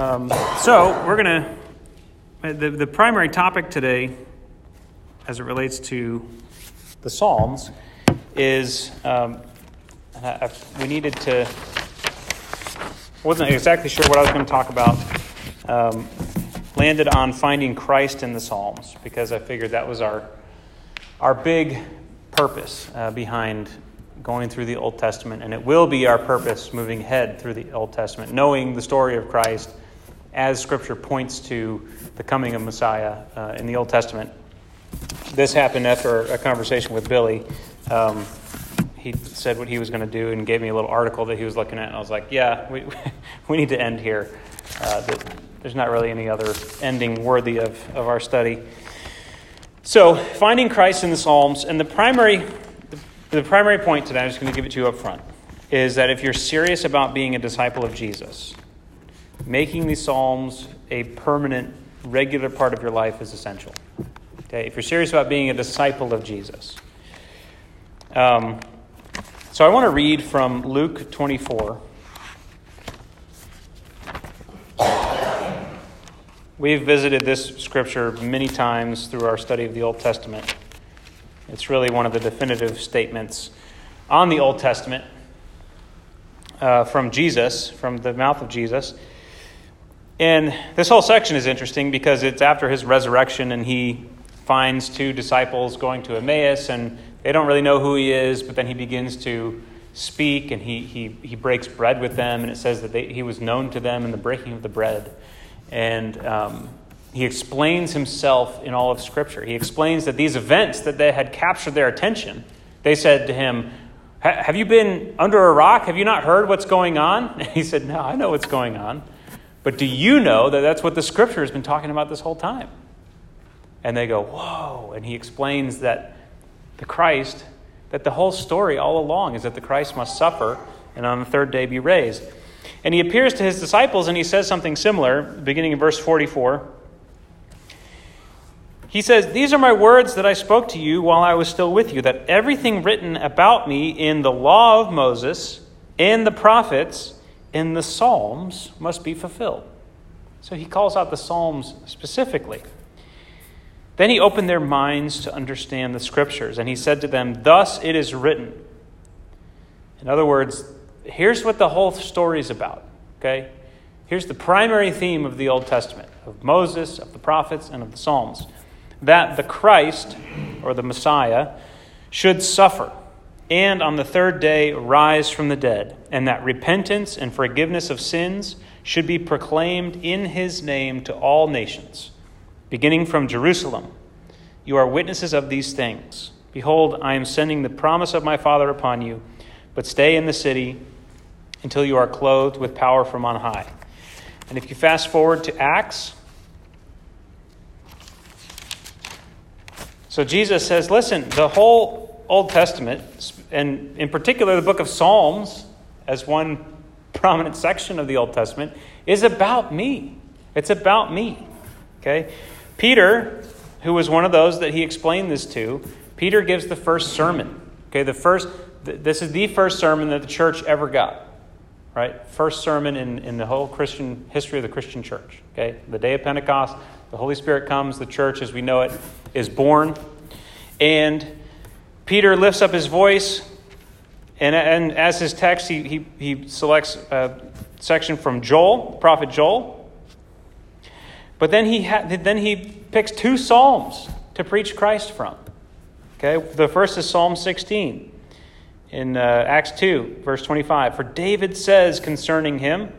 Um, so we're going to, the, the primary topic today, as it relates to the Psalms, is um, I, I, we needed to, wasn't exactly sure what I was going to talk about. Um, landed on finding Christ in the Psalms because I figured that was our our big purpose uh, behind going through the Old Testament, and it will be our purpose moving ahead through the Old Testament, knowing the story of Christ as Scripture points to the coming of Messiah uh, in the Old Testament. This happened after a conversation with Billy. Um, he said what he was going to do and gave me a little article that he was looking at, and I was like, "Yeah, we we need to end here. Uh, there's not really any other ending worthy of, of our study." So, finding Christ in the Psalms, and the primary the primary point today, I'm just going to give it to you up front, is that if you're serious about being a disciple of Jesus, making these Psalms a permanent, regular part of your life is essential. Okay, if you're serious about being a disciple of Jesus. Um, so I want to read from Luke 24. We've visited this scripture many times through our study of the Old Testament. It's really one of the definitive statements on the Old Testament uh, from Jesus, from the mouth of Jesus. And this whole section is interesting because it's after his resurrection and he finds two disciples going to Emmaus and they don't really know who he is, but then he begins to speak and he, he, he breaks bread with them and it says that they, he was known to them in the breaking of the bread. And um, he explains himself in all of Scripture. He explains that these events that they had captured their attention, they said to him, Have you been under a rock? Have you not heard what's going on? And he said, No, I know what's going on. But do you know that that's what the scripture has been talking about this whole time? And they go, Whoa. And he explains that the Christ, that the whole story all along is that the Christ must suffer and on the third day be raised. And he appears to his disciples and he says something similar, beginning in verse 44. He says, These are my words that I spoke to you while I was still with you, that everything written about me in the law of Moses, in the prophets, in the Psalms must be fulfilled. So he calls out the Psalms specifically. Then he opened their minds to understand the Scriptures, and he said to them, Thus it is written. In other words, here's what the whole story is about. Okay? Here's the primary theme of the Old Testament of Moses, of the prophets, and of the Psalms that the Christ, or the Messiah, should suffer and on the third day rise from the dead, and that repentance and forgiveness of sins should be proclaimed in his name to all nations, beginning from Jerusalem. You are witnesses of these things. Behold, I am sending the promise of my Father upon you, but stay in the city until you are clothed with power from on high. And if you fast forward to Acts, so Jesus says, listen, the whole Old Testament, and in particular the book of Psalms, as one prominent section of the Old Testament, is about me. It's about me. Okay? Peter, who was one of those that he explained this to, Peter gives the first sermon. Okay, the first this is the first sermon that the church ever got. Right? First sermon in, in the whole Christian history of the Christian church. Okay? The day of Pentecost, the Holy Spirit comes, the church as we know it is born. And Peter lifts up his voice, and, and as his text, he, he, he selects a section from Joel, prophet Joel. But then he, ha- then he picks two Psalms to preach Christ from. Okay, the first is Psalm 16 in uh, Acts 2, verse 25. For David says concerning him,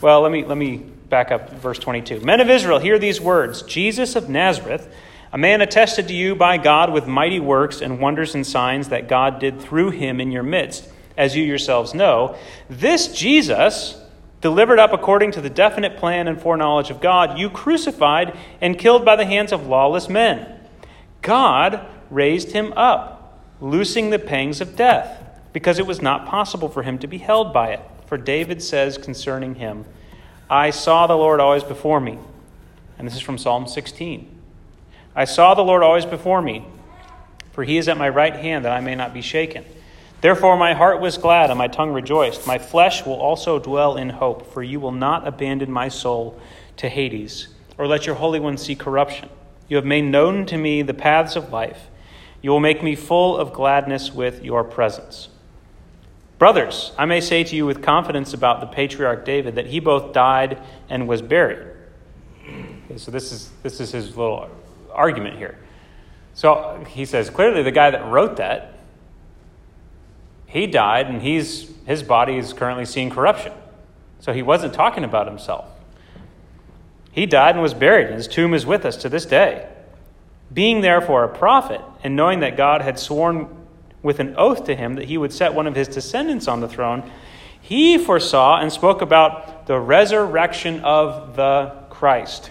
well, let me, let me back up verse 22. Men of Israel, hear these words Jesus of Nazareth a man attested to you by God with mighty works and wonders and signs that God did through him in your midst, as you yourselves know. This Jesus, delivered up according to the definite plan and foreknowledge of God, you crucified and killed by the hands of lawless men. God raised him up, loosing the pangs of death, because it was not possible for him to be held by it. For David says concerning him, I saw the Lord always before me. And this is from Psalm 16. I saw the Lord always before me, for he is at my right hand that I may not be shaken. Therefore, my heart was glad and my tongue rejoiced. My flesh will also dwell in hope, for you will not abandon my soul to Hades, or let your Holy One see corruption. You have made known to me the paths of life. You will make me full of gladness with your presence. Brothers, I may say to you with confidence about the patriarch David that he both died and was buried. Okay, so this is, this is his little argument here. So he says clearly the guy that wrote that, he died and he's, his body is currently seeing corruption. So he wasn't talking about himself. He died and was buried, and his tomb is with us to this day. Being therefore a prophet, and knowing that God had sworn with an oath to him that he would set one of his descendants on the throne, he foresaw and spoke about the resurrection of the Christ,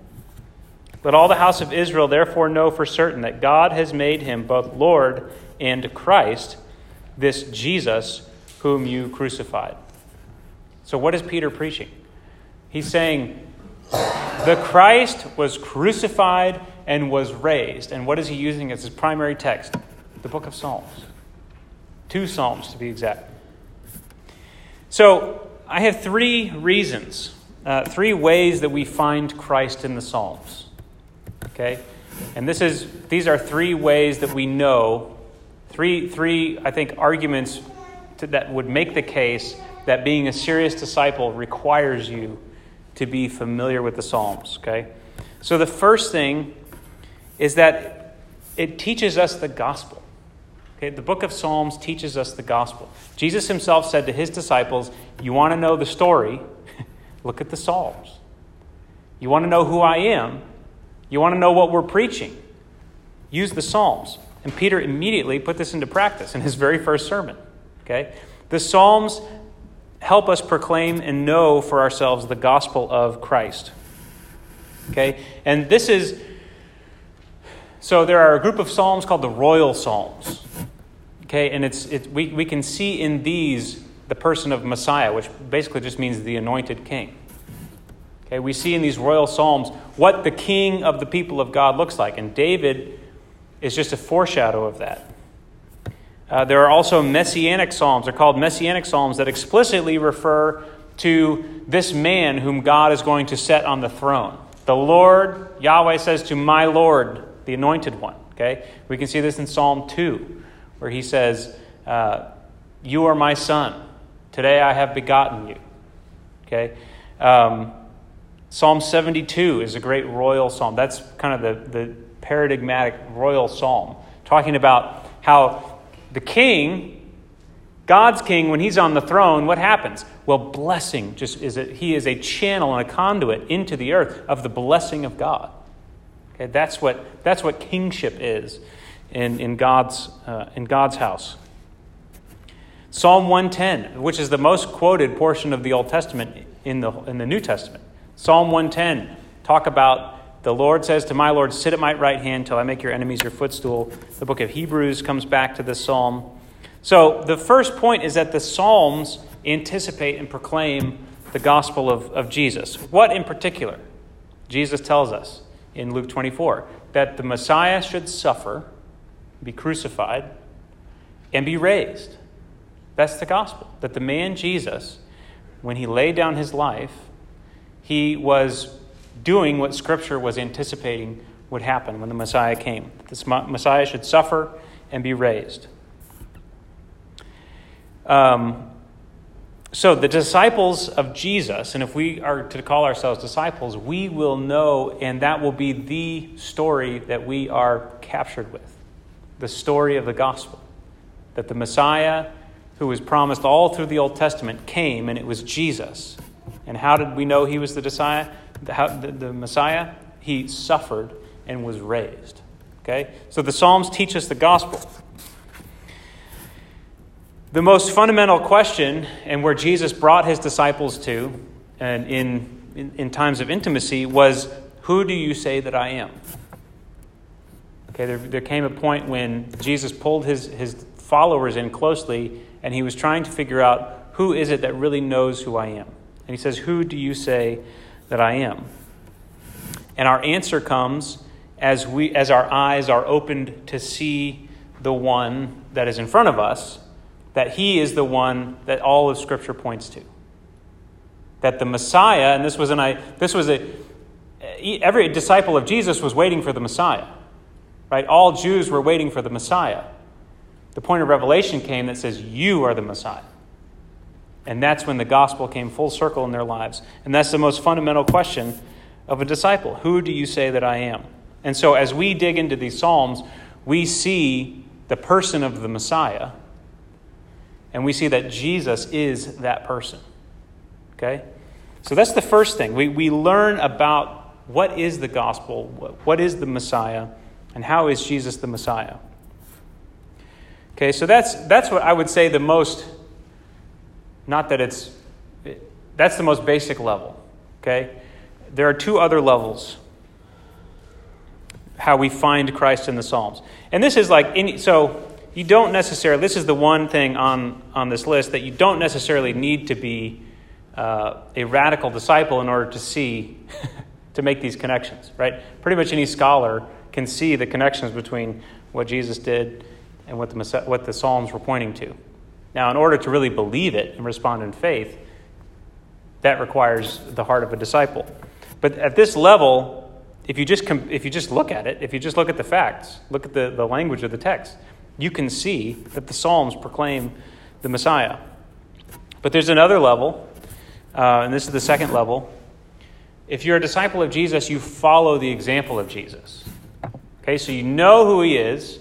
Let all the house of Israel therefore know for certain that God has made him both Lord and Christ, this Jesus whom you crucified. So, what is Peter preaching? He's saying, the Christ was crucified and was raised. And what is he using as his primary text? The book of Psalms. Two Psalms, to be exact. So, I have three reasons, uh, three ways that we find Christ in the Psalms. Okay? And this is, these are three ways that we know, three, three I think, arguments to, that would make the case that being a serious disciple requires you to be familiar with the Psalms, okay? So the first thing is that it teaches us the gospel. Okay, the book of Psalms teaches us the gospel. Jesus himself said to his disciples, You want to know the story? Look at the Psalms. You want to know who I am? You want to know what we're preaching? Use the Psalms. And Peter immediately put this into practice in his very first sermon. Okay? The Psalms help us proclaim and know for ourselves the gospel of Christ. Okay? And this is so there are a group of psalms called the royal psalms. Okay, and it's it, we, we can see in these the person of Messiah, which basically just means the anointed king. Okay, we see in these royal psalms what the king of the people of God looks like, and David is just a foreshadow of that. Uh, there are also messianic psalms. They're called messianic psalms that explicitly refer to this man whom God is going to set on the throne. The Lord, Yahweh says to my Lord, the anointed one. Okay? We can see this in Psalm 2, where he says, uh, You are my son. Today I have begotten you. Okay? Um, psalm 72 is a great royal psalm. That's kind of the, the paradigmatic royal psalm, talking about how the king, God's king, when he's on the throne, what happens? Well, blessing just is a, he is a channel and a conduit into the earth of the blessing of God. Okay, that's what that's what kingship is in, in God's uh, in God's house. Psalm 110, which is the most quoted portion of the Old Testament in the in the New Testament. Psalm 110 talk about the Lord says to my Lord, Sit at my right hand till I make your enemies your footstool. The book of Hebrews comes back to this psalm. So the first point is that the Psalms anticipate and proclaim the gospel of, of Jesus. What in particular? Jesus tells us in Luke 24 that the Messiah should suffer, be crucified, and be raised. That's the gospel. That the man Jesus, when he laid down his life, he was doing what Scripture was anticipating would happen when the Messiah came. This Messiah should suffer and be raised. Um, so, the disciples of Jesus, and if we are to call ourselves disciples, we will know, and that will be the story that we are captured with the story of the gospel. That the Messiah, who was promised all through the Old Testament, came, and it was Jesus. And how did we know he was the Messiah? the, Messiah, he suffered and was raised. Okay? So the Psalms teach us the gospel. The most fundamental question, and where Jesus brought his disciples to, and in, in, in times of intimacy, was Who do you say that I am? Okay, there, there came a point when Jesus pulled his, his followers in closely, and he was trying to figure out who is it that really knows who I am. And he says, Who do you say that I am? And our answer comes as, we, as our eyes are opened to see the one that is in front of us, that he is the one that all of Scripture points to. That the Messiah, and this was, an, I, this was a, every disciple of Jesus was waiting for the Messiah. Right? All Jews were waiting for the Messiah. The point of revelation came that says, You are the Messiah. And that's when the gospel came full circle in their lives. And that's the most fundamental question of a disciple Who do you say that I am? And so, as we dig into these Psalms, we see the person of the Messiah, and we see that Jesus is that person. Okay? So, that's the first thing. We, we learn about what is the gospel, what is the Messiah, and how is Jesus the Messiah. Okay, so that's, that's what I would say the most, not that it's, that's the most basic level. Okay? There are two other levels how we find Christ in the Psalms. And this is like, any, so you don't necessarily, this is the one thing on, on this list that you don't necessarily need to be uh, a radical disciple in order to see, to make these connections, right? Pretty much any scholar can see the connections between what Jesus did and what the, what the Psalms were pointing to. Now, in order to really believe it and respond in faith, that requires the heart of a disciple. But at this level, if you just, if you just look at it, if you just look at the facts, look at the, the language of the text, you can see that the Psalms proclaim the Messiah. But there's another level, uh, and this is the second level. If you're a disciple of Jesus, you follow the example of Jesus. Okay, so you know who he is,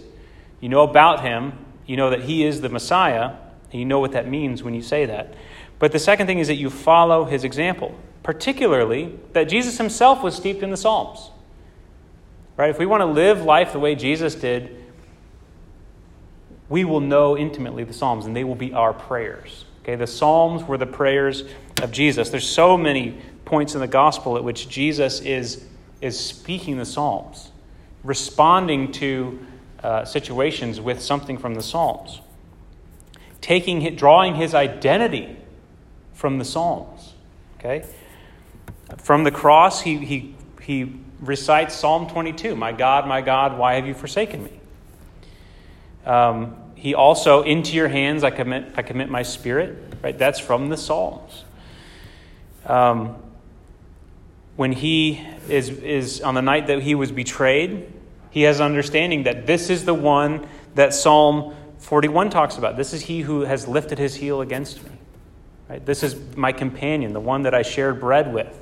you know about him, you know that he is the Messiah, and you know what that means when you say that. But the second thing is that you follow his example particularly that Jesus himself was steeped in the Psalms. Right? If we want to live life the way Jesus did, we will know intimately the Psalms and they will be our prayers. Okay, the Psalms were the prayers of Jesus. There's so many points in the gospel at which Jesus is, is speaking the Psalms, responding to uh, situations with something from the Psalms, taking, drawing his identity from the Psalms. Okay? From the cross, he, he, he recites Psalm 22 My God, my God, why have you forsaken me? Um, he also, into your hands I commit, I commit my spirit. Right? That's from the Psalms. Um, when he is, is on the night that he was betrayed, he has understanding that this is the one that Psalm 41 talks about. This is he who has lifted his heel against me. Right? This is my companion, the one that I shared bread with.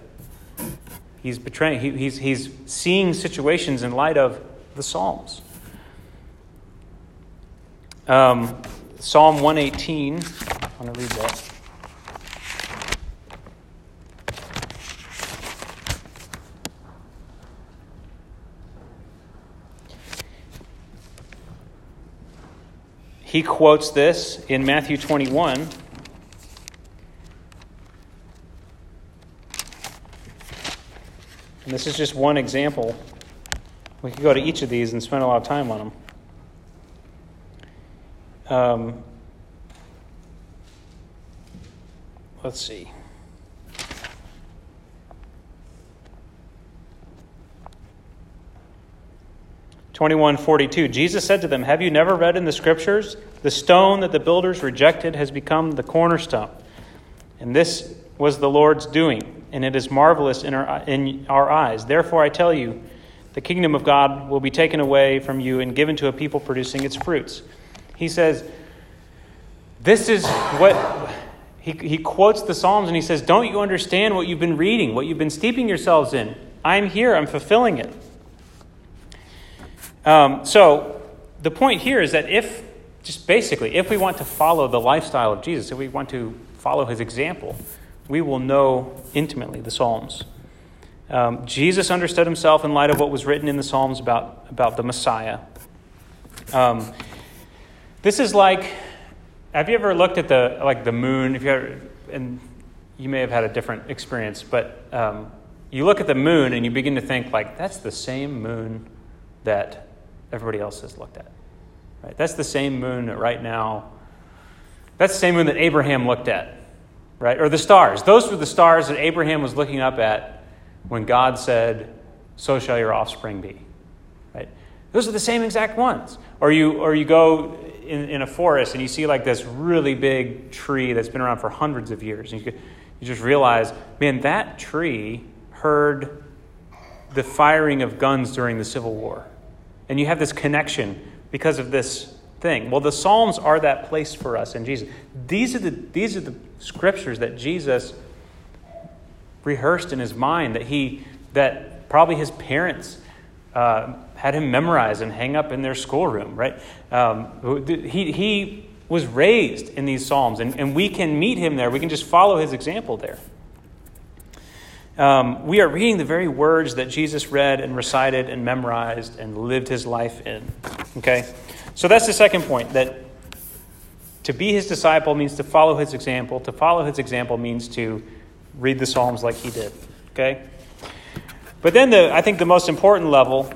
He's betraying, he, he's, he's seeing situations in light of the Psalms. Um, Psalm 118, I want to read that. He quotes this in Matthew 21. And this is just one example. We could go to each of these and spend a lot of time on them. Um, let's see. Twenty-one forty-two. Jesus said to them, "Have you never read in the Scriptures, the stone that the builders rejected has become the cornerstone, and this was the Lord's doing." and it is marvelous in our, in our eyes. Therefore, I tell you, the kingdom of God will be taken away from you and given to a people producing its fruits. He says, This is what. He, he quotes the Psalms and he says, Don't you understand what you've been reading, what you've been steeping yourselves in? I'm here, I'm fulfilling it. Um, so, the point here is that if, just basically, if we want to follow the lifestyle of Jesus, if we want to follow his example, we will know intimately the Psalms. Um, Jesus understood himself in light of what was written in the Psalms about, about the Messiah. Um, this is like have you ever looked at the like the moon? If you ever, and you may have had a different experience, but um, you look at the moon and you begin to think like that's the same moon that everybody else has looked at. Right? That's the same moon that right now. That's the same moon that Abraham looked at, right? Or the stars. Those were the stars that Abraham was looking up at when God said, "So shall your offspring be." Right? Those are the same exact ones. Or you, or you go in, in a forest and you see like this really big tree that's been around for hundreds of years. And you, you just realize, man, that tree heard the firing of guns during the Civil War. And you have this connection because of this thing. Well, the Psalms are that place for us in Jesus. These are the, these are the scriptures that Jesus rehearsed in his mind, that he that probably his parents uh, had him memorize and hang up in their schoolroom, right? Um, he, he was raised in these Psalms, and, and we can meet him there. We can just follow his example there. Um, we are reading the very words that Jesus read and recited and memorized and lived his life in. Okay? So that's the second point that to be his disciple means to follow his example. To follow his example means to read the Psalms like he did. Okay? But then the, I think the most important level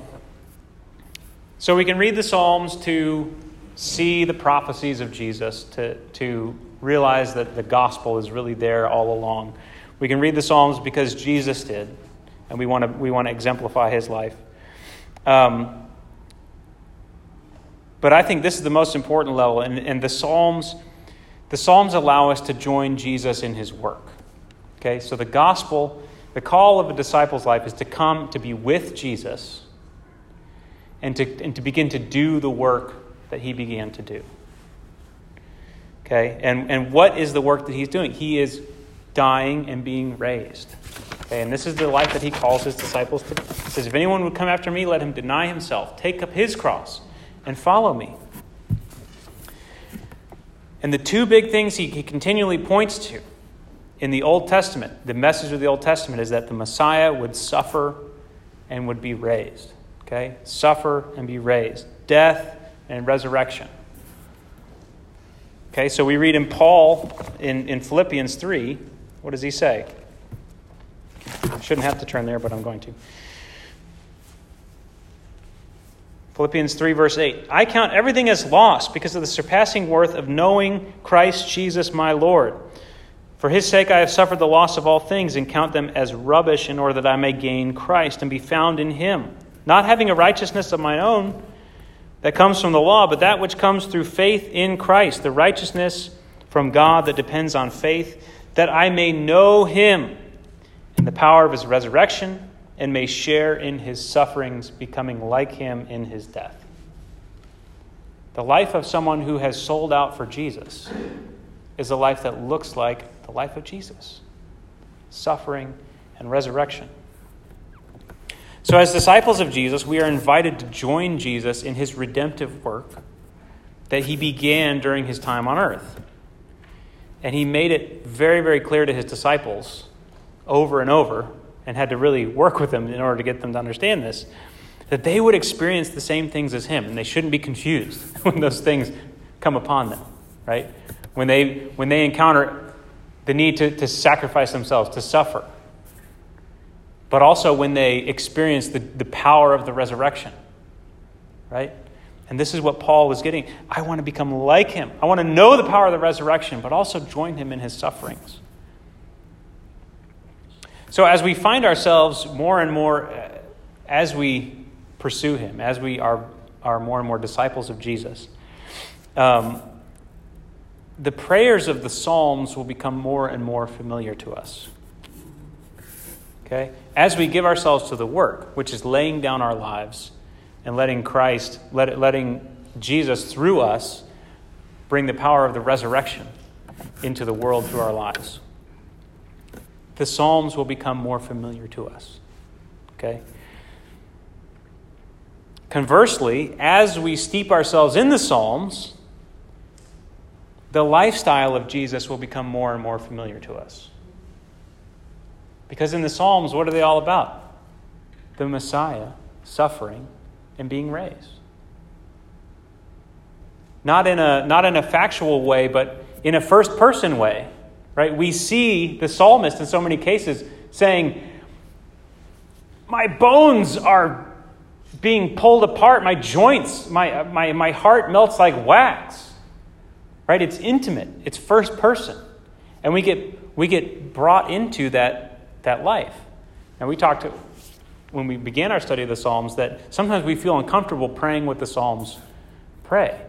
so we can read the Psalms to see the prophecies of Jesus, to, to realize that the gospel is really there all along. We can read the Psalms because Jesus did, and we want to, we want to exemplify his life. Um, but I think this is the most important level, and, and the Psalms, the Psalms allow us to join Jesus in his work. Okay, so the gospel, the call of a disciple's life is to come to be with Jesus and to, and to begin to do the work that he began to do. Okay? And, and what is the work that he's doing? He is dying and being raised. Okay? And this is the life that he calls his disciples to. He says, If anyone would come after me, let him deny himself, take up his cross, and follow me. And the two big things he, he continually points to in the Old Testament, the message of the Old Testament is that the Messiah would suffer and would be raised. Okay? Suffer and be raised. Death and resurrection. Okay, so we read in Paul in, in Philippians 3, what does he say? I shouldn't have to turn there, but I'm going to. Philippians 3, verse 8. I count everything as lost because of the surpassing worth of knowing Christ Jesus my Lord. For his sake I have suffered the loss of all things and count them as rubbish in order that I may gain Christ and be found in him not having a righteousness of my own that comes from the law, but that which comes through faith in Christ, the righteousness from God that depends on faith, that I may know him in the power of his resurrection and may share in his sufferings, becoming like him in his death. The life of someone who has sold out for Jesus is a life that looks like the life of Jesus suffering and resurrection. So, as disciples of Jesus, we are invited to join Jesus in his redemptive work that he began during his time on earth. And he made it very, very clear to his disciples over and over, and had to really work with them in order to get them to understand this, that they would experience the same things as him, and they shouldn't be confused when those things come upon them, right? When they, when they encounter the need to, to sacrifice themselves, to suffer, but also when they experience the, the power of the resurrection. Right? And this is what Paul was getting. I want to become like him. I want to know the power of the resurrection, but also join him in his sufferings. So, as we find ourselves more and more, uh, as we pursue him, as we are, are more and more disciples of Jesus, um, the prayers of the Psalms will become more and more familiar to us. Okay? As we give ourselves to the work, which is laying down our lives and letting Christ, let, letting Jesus through us bring the power of the resurrection into the world through our lives. The Psalms will become more familiar to us. Okay? Conversely, as we steep ourselves in the Psalms, the lifestyle of Jesus will become more and more familiar to us. Because in the Psalms, what are they all about? The Messiah suffering and being raised. not in a, not in a factual way, but in a first person way. Right? We see the psalmist in so many cases saying, My bones are being pulled apart, my joints, my, my, my heart melts like wax. Right? It's intimate, it's first person. And we get, we get brought into that, that life. And we talked to, when we began our study of the Psalms that sometimes we feel uncomfortable praying what the Psalms pray.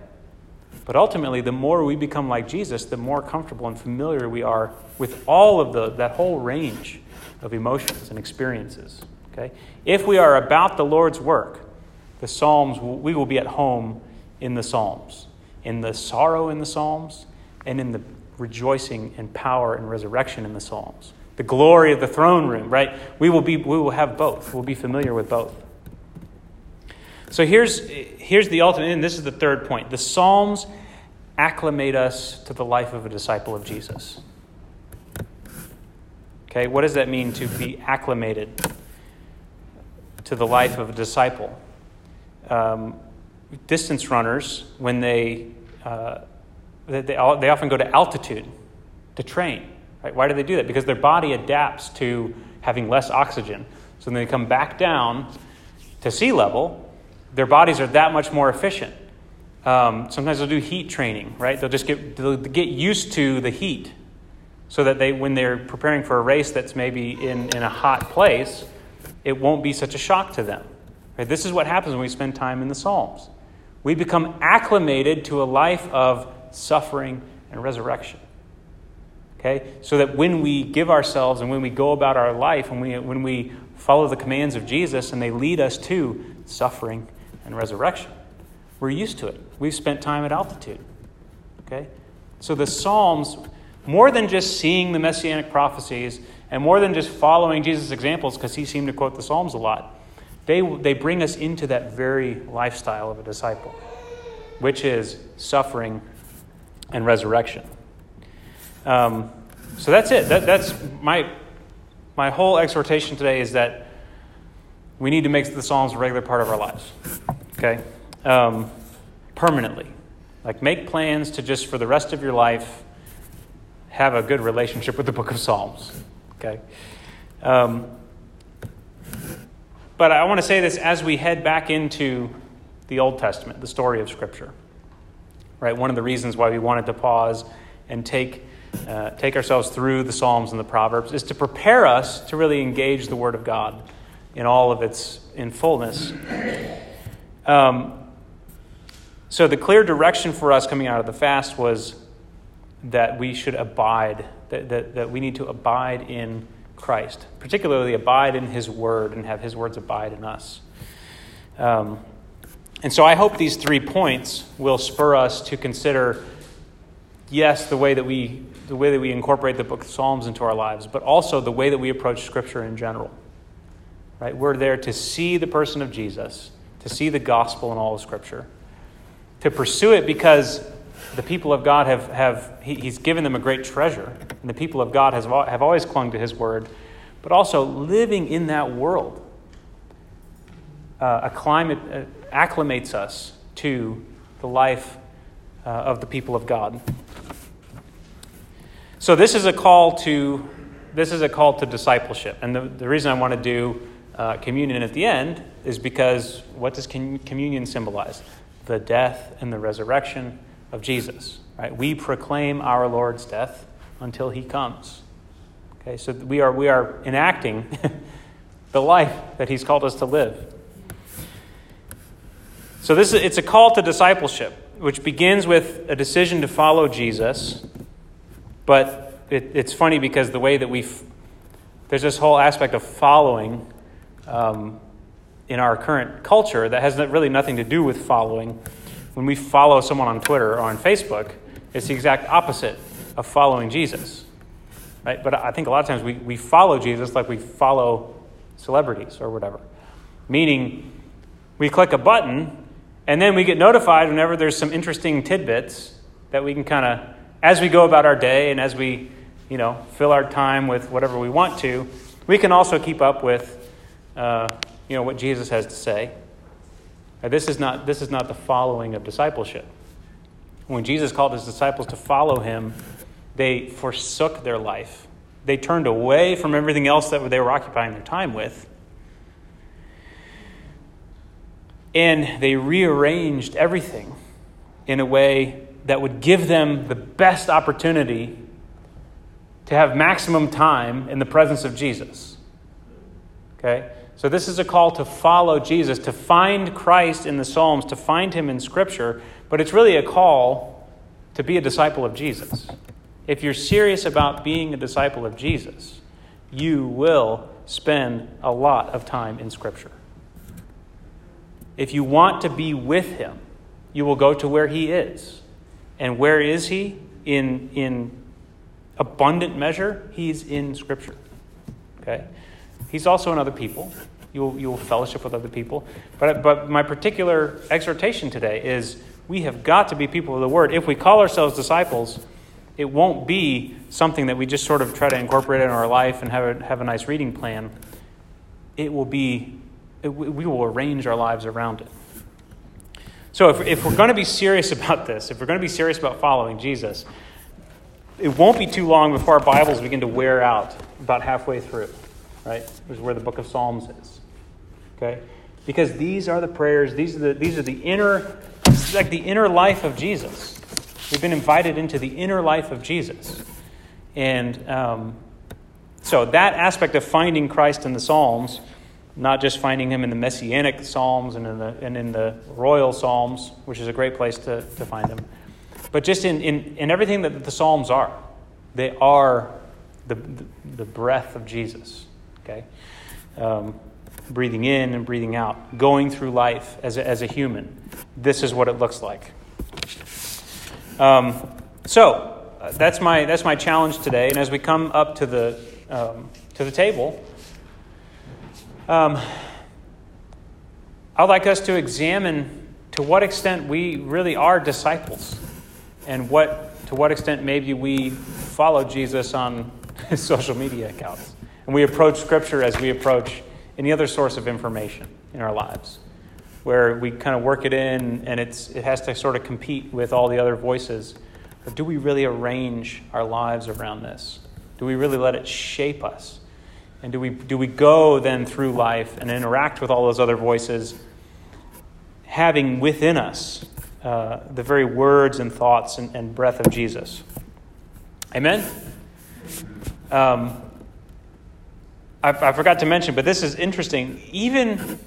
But ultimately, the more we become like Jesus, the more comfortable and familiar we are with all of the, that whole range of emotions and experiences. Okay? If we are about the Lord's work, the Psalms, we will be at home in the Psalms, in the sorrow in the Psalms, and in the rejoicing and power and resurrection in the Psalms. The glory of the throne room, right? We will, be, we will have both. We'll be familiar with both. So here's, here's the ultimate, and this is the third point. The Psalms acclimate us to the life of a disciple of Jesus. Okay, what does that mean to be acclimated to the life of a disciple? Um, distance runners, when they, uh, they, they often go to altitude to train. Right? Why do they do that? Because their body adapts to having less oxygen. So when they come back down to sea level, their bodies are that much more efficient. Um, sometimes they'll do heat training, right? They'll just get, they'll get used to the heat so that they, when they're preparing for a race that's maybe in, in a hot place, it won't be such a shock to them. Right? This is what happens when we spend time in the Psalms. We become acclimated to a life of suffering and resurrection. Okay? So that when we give ourselves and when we go about our life, when we, when we follow the commands of Jesus and they lead us to suffering and resurrection. We're used to it. We've spent time at altitude. Okay? So the Psalms, more than just seeing the messianic prophecies and more than just following Jesus' examples, because he seemed to quote the Psalms a lot, they, they bring us into that very lifestyle of a disciple, which is suffering and resurrection. Um, so that's it. That, that's my, my whole exhortation today is that we need to make the Psalms a regular part of our lives okay? Um, permanently. Like, make plans to just for the rest of your life have a good relationship with the book of Psalms, okay? Um, but I want to say this as we head back into the Old Testament, the story of Scripture. Right? One of the reasons why we wanted to pause and take, uh, take ourselves through the Psalms and the Proverbs is to prepare us to really engage the Word of God in all of its in fullness. Um, so, the clear direction for us coming out of the fast was that we should abide, that, that, that we need to abide in Christ, particularly abide in His Word and have His words abide in us. Um, and so, I hope these three points will spur us to consider, yes, the way that we the way that we incorporate the book of Psalms into our lives, but also the way that we approach Scripture in general. Right? We're there to see the person of Jesus to see the gospel in all of Scripture, to pursue it because the people of God have, have he, He's given them a great treasure, and the people of God has, have always clung to His word, but also living in that world. Uh, uh, acclimates us to the life uh, of the people of God. So this is a call to this is a call to discipleship, and the, the reason I want to do uh, communion at the end is because what does communion symbolize? The death and the resurrection of Jesus. Right? We proclaim our Lord's death until he comes. Okay, so we are, we are enacting the life that he's called us to live. So this is, it's a call to discipleship, which begins with a decision to follow Jesus. But it, it's funny because the way that we there's this whole aspect of following um, in our current culture that has really nothing to do with following. When we follow someone on Twitter or on Facebook, it's the exact opposite of following Jesus. Right? But I think a lot of times we, we follow Jesus like we follow celebrities or whatever. Meaning, we click a button and then we get notified whenever there's some interesting tidbits that we can kind of, as we go about our day and as we, you know, fill our time with whatever we want to, we can also keep up with uh, you know, what Jesus has to say. this, is not, this is not the following of discipleship. When Jesus called his disciples to follow him, they forsook their life. They turned away from everything else that they were occupying their time with. And they rearranged everything in a way that would give them the best opportunity to have maximum time in the presence of Jesus. Okay? So, this is a call to follow Jesus, to find Christ in the Psalms, to find him in Scripture, but it's really a call to be a disciple of Jesus. If you're serious about being a disciple of Jesus, you will spend a lot of time in Scripture. If you want to be with him, you will go to where he is. And where is he? In, in abundant measure, he's in Scripture. Okay? He's also in other people. You'll, you'll fellowship with other people. But, but my particular exhortation today is we have got to be people of the Word. If we call ourselves disciples, it won't be something that we just sort of try to incorporate in our life and have a, have a nice reading plan. It will be, we will arrange our lives around it. So if, if we're going to be serious about this, if we're going to be serious about following Jesus, it won't be too long before our Bibles begin to wear out about halfway through, right? Which is where the book of Psalms is. Okay? Because these are the prayers, these are the, these are the inner, like the inner life of Jesus. We've been invited into the inner life of Jesus. And um, so that aspect of finding Christ in the Psalms, not just finding him in the messianic Psalms and in the, and in the royal Psalms, which is a great place to, to find him but just in, in, in everything that the Psalms are. They are the, the, the breath of Jesus, okay? Um, breathing in and breathing out, going through life as a, as a human. This is what it looks like. Um, so, uh, that's, my, that's my challenge today. And as we come up to the, um, to the table, um, I'd like us to examine to what extent we really are disciples and what, to what extent maybe we follow Jesus on his social media accounts. And we approach Scripture as we approach any other source of information in our lives, where we kind of work it in and it's, it has to sort of compete with all the other voices. Or do we really arrange our lives around this? Do we really let it shape us? And do we, do we go then through life and interact with all those other voices, having within us uh, the very words and thoughts and, and breath of Jesus. Amen? Um, I, I forgot to mention, but this is interesting. Even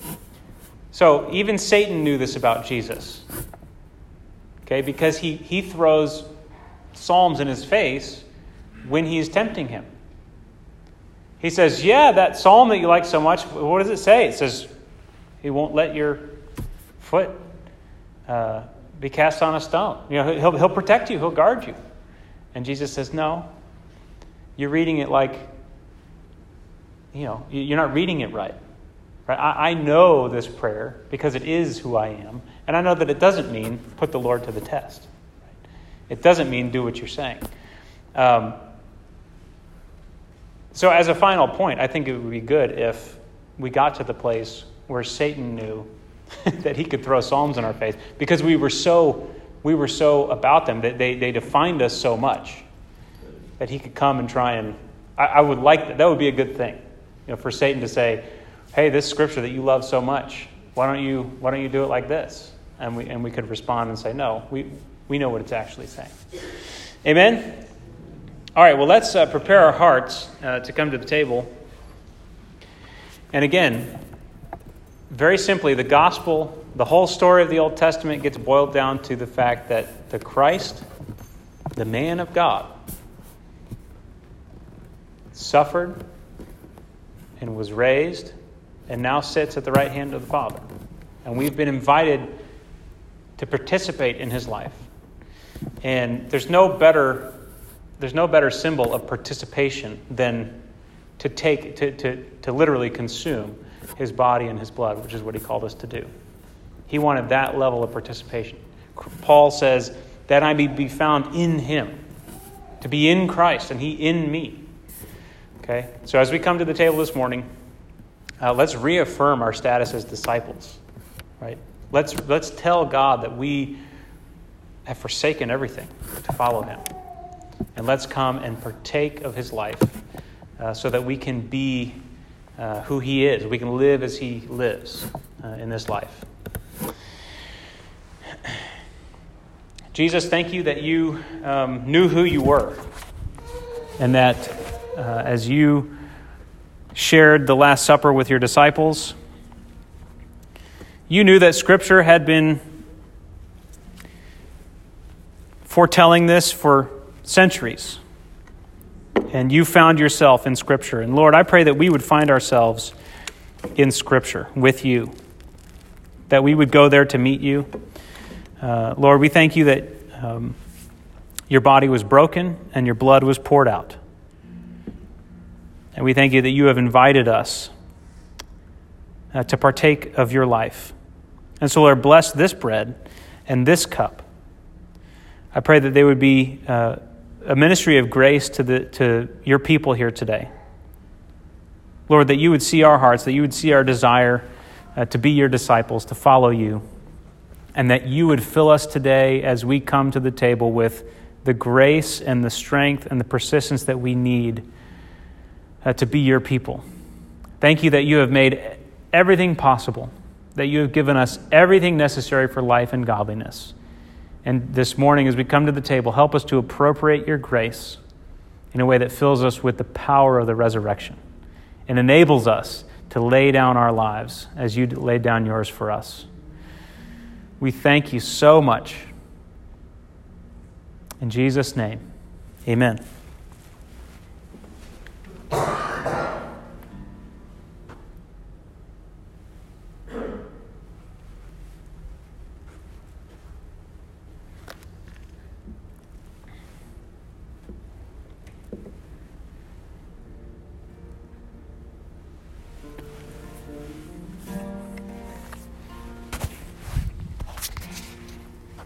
so, even Satan knew this about Jesus. Okay, because he, he throws psalms in his face when he's tempting him. He says, Yeah, that psalm that you like so much, what does it say? It says, He won't let your foot uh, be cast on a stone. You know, he'll, he'll protect you, he'll guard you. And Jesus says, No. You're reading it like, you know, you're not reading it right. right? I, I know this prayer because it is who I am. And I know that it doesn't mean put the Lord to the test. It doesn't mean do what you're saying. Um, so, as a final point, I think it would be good if we got to the place where Satan knew that he could throw psalms in our face because we were so we were so about them that they, they defined us so much that he could come and try and I, I would like that that would be a good thing you know for satan to say hey this scripture that you love so much why don't you why don't you do it like this? And we and we could respond and say no we we know what it's actually saying. Amen all right well let's uh, prepare our hearts uh, to come to the table and again very simply, the gospel, the whole story of the Old Testament gets boiled down to the fact that the Christ, the man of God, suffered and was raised and now sits at the right hand of the Father. And we've been invited to participate in his life. And there's no better there's no better symbol of participation than to take to, to, to literally consume his body and his blood, which is what he called us to do. He wanted that level of participation. Paul says, that I may be found in him, to be in Christ, and he in me. Okay? So as we come to the table this morning, uh, let's reaffirm our status as disciples. Right? Let's, let's tell God that we, have forsaken everything to follow him. And let's come and partake of his life uh, so that we can be uh, who he is. We can live as he lives uh, in this life. Jesus, thank you that you um, knew who you were and that uh, as you shared the Last Supper with your disciples, you knew that Scripture had been foretelling this for centuries. And you found yourself in Scripture. And Lord, I pray that we would find ourselves in Scripture with you, that we would go there to meet you. Uh, Lord, we thank you that um, your body was broken and your blood was poured out. And we thank you that you have invited us uh, to partake of your life. And so, Lord, bless this bread and this cup. I pray that they would be uh, a ministry of grace to, the, to your people here today. Lord, that you would see our hearts, that you would see our desire uh, to be your disciples, to follow you, and that you would fill us today as we come to the table with the grace and the strength and the persistence that we need uh, to be your people. Thank you that you have made everything possible, that you have given us everything necessary for life and godliness. And this morning, as we come to the table, help us to appropriate your grace in a way that fills us with the power of the resurrection and enables us to lay down our lives as you laid down yours for us. We thank you so much. In Jesus' name, amen.